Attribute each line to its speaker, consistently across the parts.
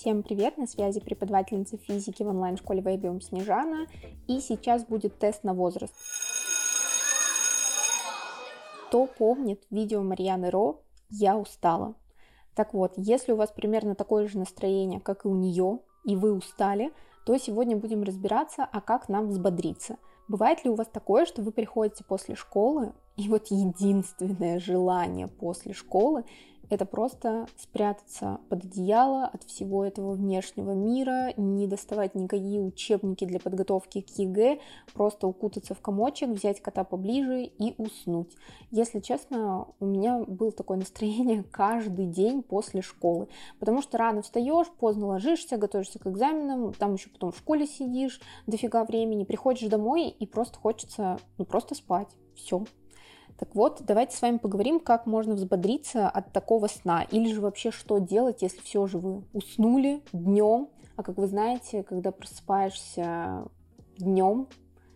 Speaker 1: Всем привет, на связи преподавательница физики в онлайн-школе Вебиум Снежана, и сейчас будет тест на возраст. Кто помнит видео Марьяны Ро «Я устала»? Так вот, если у вас примерно такое же настроение, как и у нее, и вы устали, то сегодня будем разбираться, а как нам взбодриться. Бывает ли у вас такое, что вы приходите после школы, и вот единственное желание после школы это просто спрятаться под одеяло от всего этого внешнего мира, не доставать никакие учебники для подготовки к ЕГЭ, просто укутаться в комочек, взять кота поближе и уснуть. Если честно, у меня было такое настроение каждый день после школы, потому что рано встаешь, поздно ложишься, готовишься к экзаменам, там еще потом в школе сидишь, дофига времени, приходишь домой и просто хочется, ну, просто спать. Все, так вот, давайте с вами поговорим, как можно взбодриться от такого сна, или же вообще что делать, если все же вы уснули днем, а как вы знаете, когда просыпаешься днем,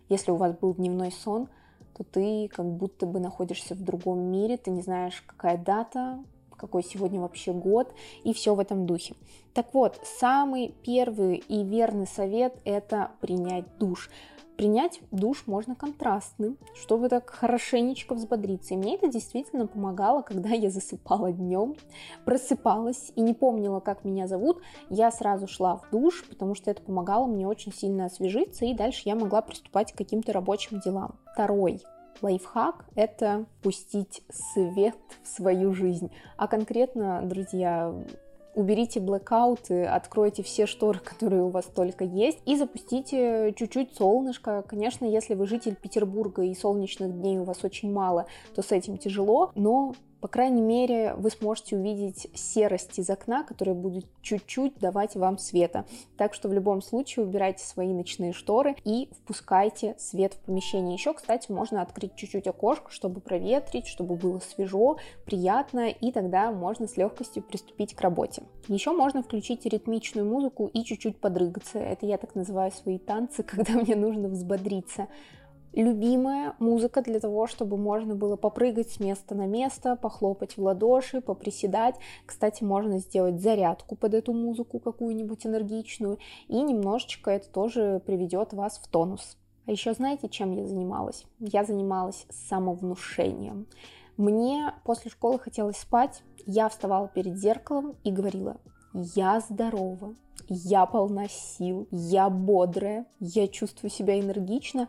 Speaker 1: если у вас был дневной сон, то ты как будто бы находишься в другом мире, ты не знаешь, какая дата, какой сегодня вообще год, и все в этом духе. Так вот, самый первый и верный совет – это принять душ. Принять душ можно контрастным, чтобы так хорошенечко взбодриться. И мне это действительно помогало, когда я засыпала днем, просыпалась и не помнила, как меня зовут. Я сразу шла в душ, потому что это помогало мне очень сильно освежиться, и дальше я могла приступать к каким-то рабочим делам. Второй лайфхак – это пустить свет в свою жизнь. А конкретно, друзья, уберите блэкауты, откройте все шторы, которые у вас только есть, и запустите чуть-чуть солнышко. Конечно, если вы житель Петербурга и солнечных дней у вас очень мало, то с этим тяжело, но по крайней мере, вы сможете увидеть серость из окна, которая будет чуть-чуть давать вам света. Так что в любом случае убирайте свои ночные шторы и впускайте свет в помещение. Еще, кстати, можно открыть чуть-чуть окошко, чтобы проветрить, чтобы было свежо, приятно, и тогда можно с легкостью приступить к работе. Еще можно включить ритмичную музыку и чуть-чуть подрыгаться. Это я так называю свои танцы, когда мне нужно взбодриться любимая музыка для того, чтобы можно было попрыгать с места на место, похлопать в ладоши, поприседать. Кстати, можно сделать зарядку под эту музыку какую-нибудь энергичную, и немножечко это тоже приведет вас в тонус. А еще знаете, чем я занималась? Я занималась самовнушением. Мне после школы хотелось спать, я вставала перед зеркалом и говорила, я здорова, я полна сил, я бодрая, я чувствую себя энергично,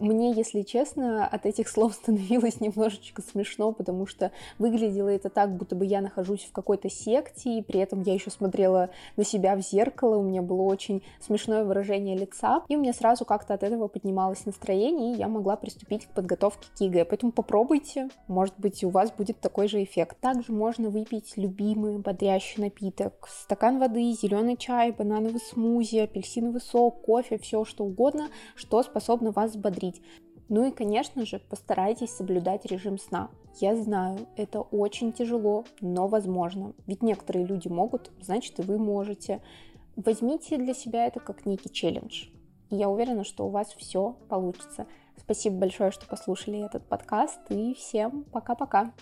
Speaker 1: мне, если честно, от этих слов становилось немножечко смешно, потому что выглядело это так, будто бы я нахожусь в какой-то секте, и при этом я еще смотрела на себя в зеркало, у меня было очень смешное выражение лица, и у меня сразу как-то от этого поднималось настроение, и я могла приступить к подготовке к ЕГЭ. Поэтому попробуйте, может быть, у вас будет такой же эффект. Также можно выпить любимый бодрящий напиток, стакан воды, зеленый чай, банановый смузи, апельсиновый сок, кофе, все что угодно, что способно вас взбодрить пить. Ну и, конечно же, постарайтесь соблюдать режим сна. Я знаю, это очень тяжело, но возможно. Ведь некоторые люди могут, значит и вы можете. Возьмите для себя это как некий челлендж. И я уверена, что у вас все получится. Спасибо большое, что послушали этот подкаст, и всем пока-пока.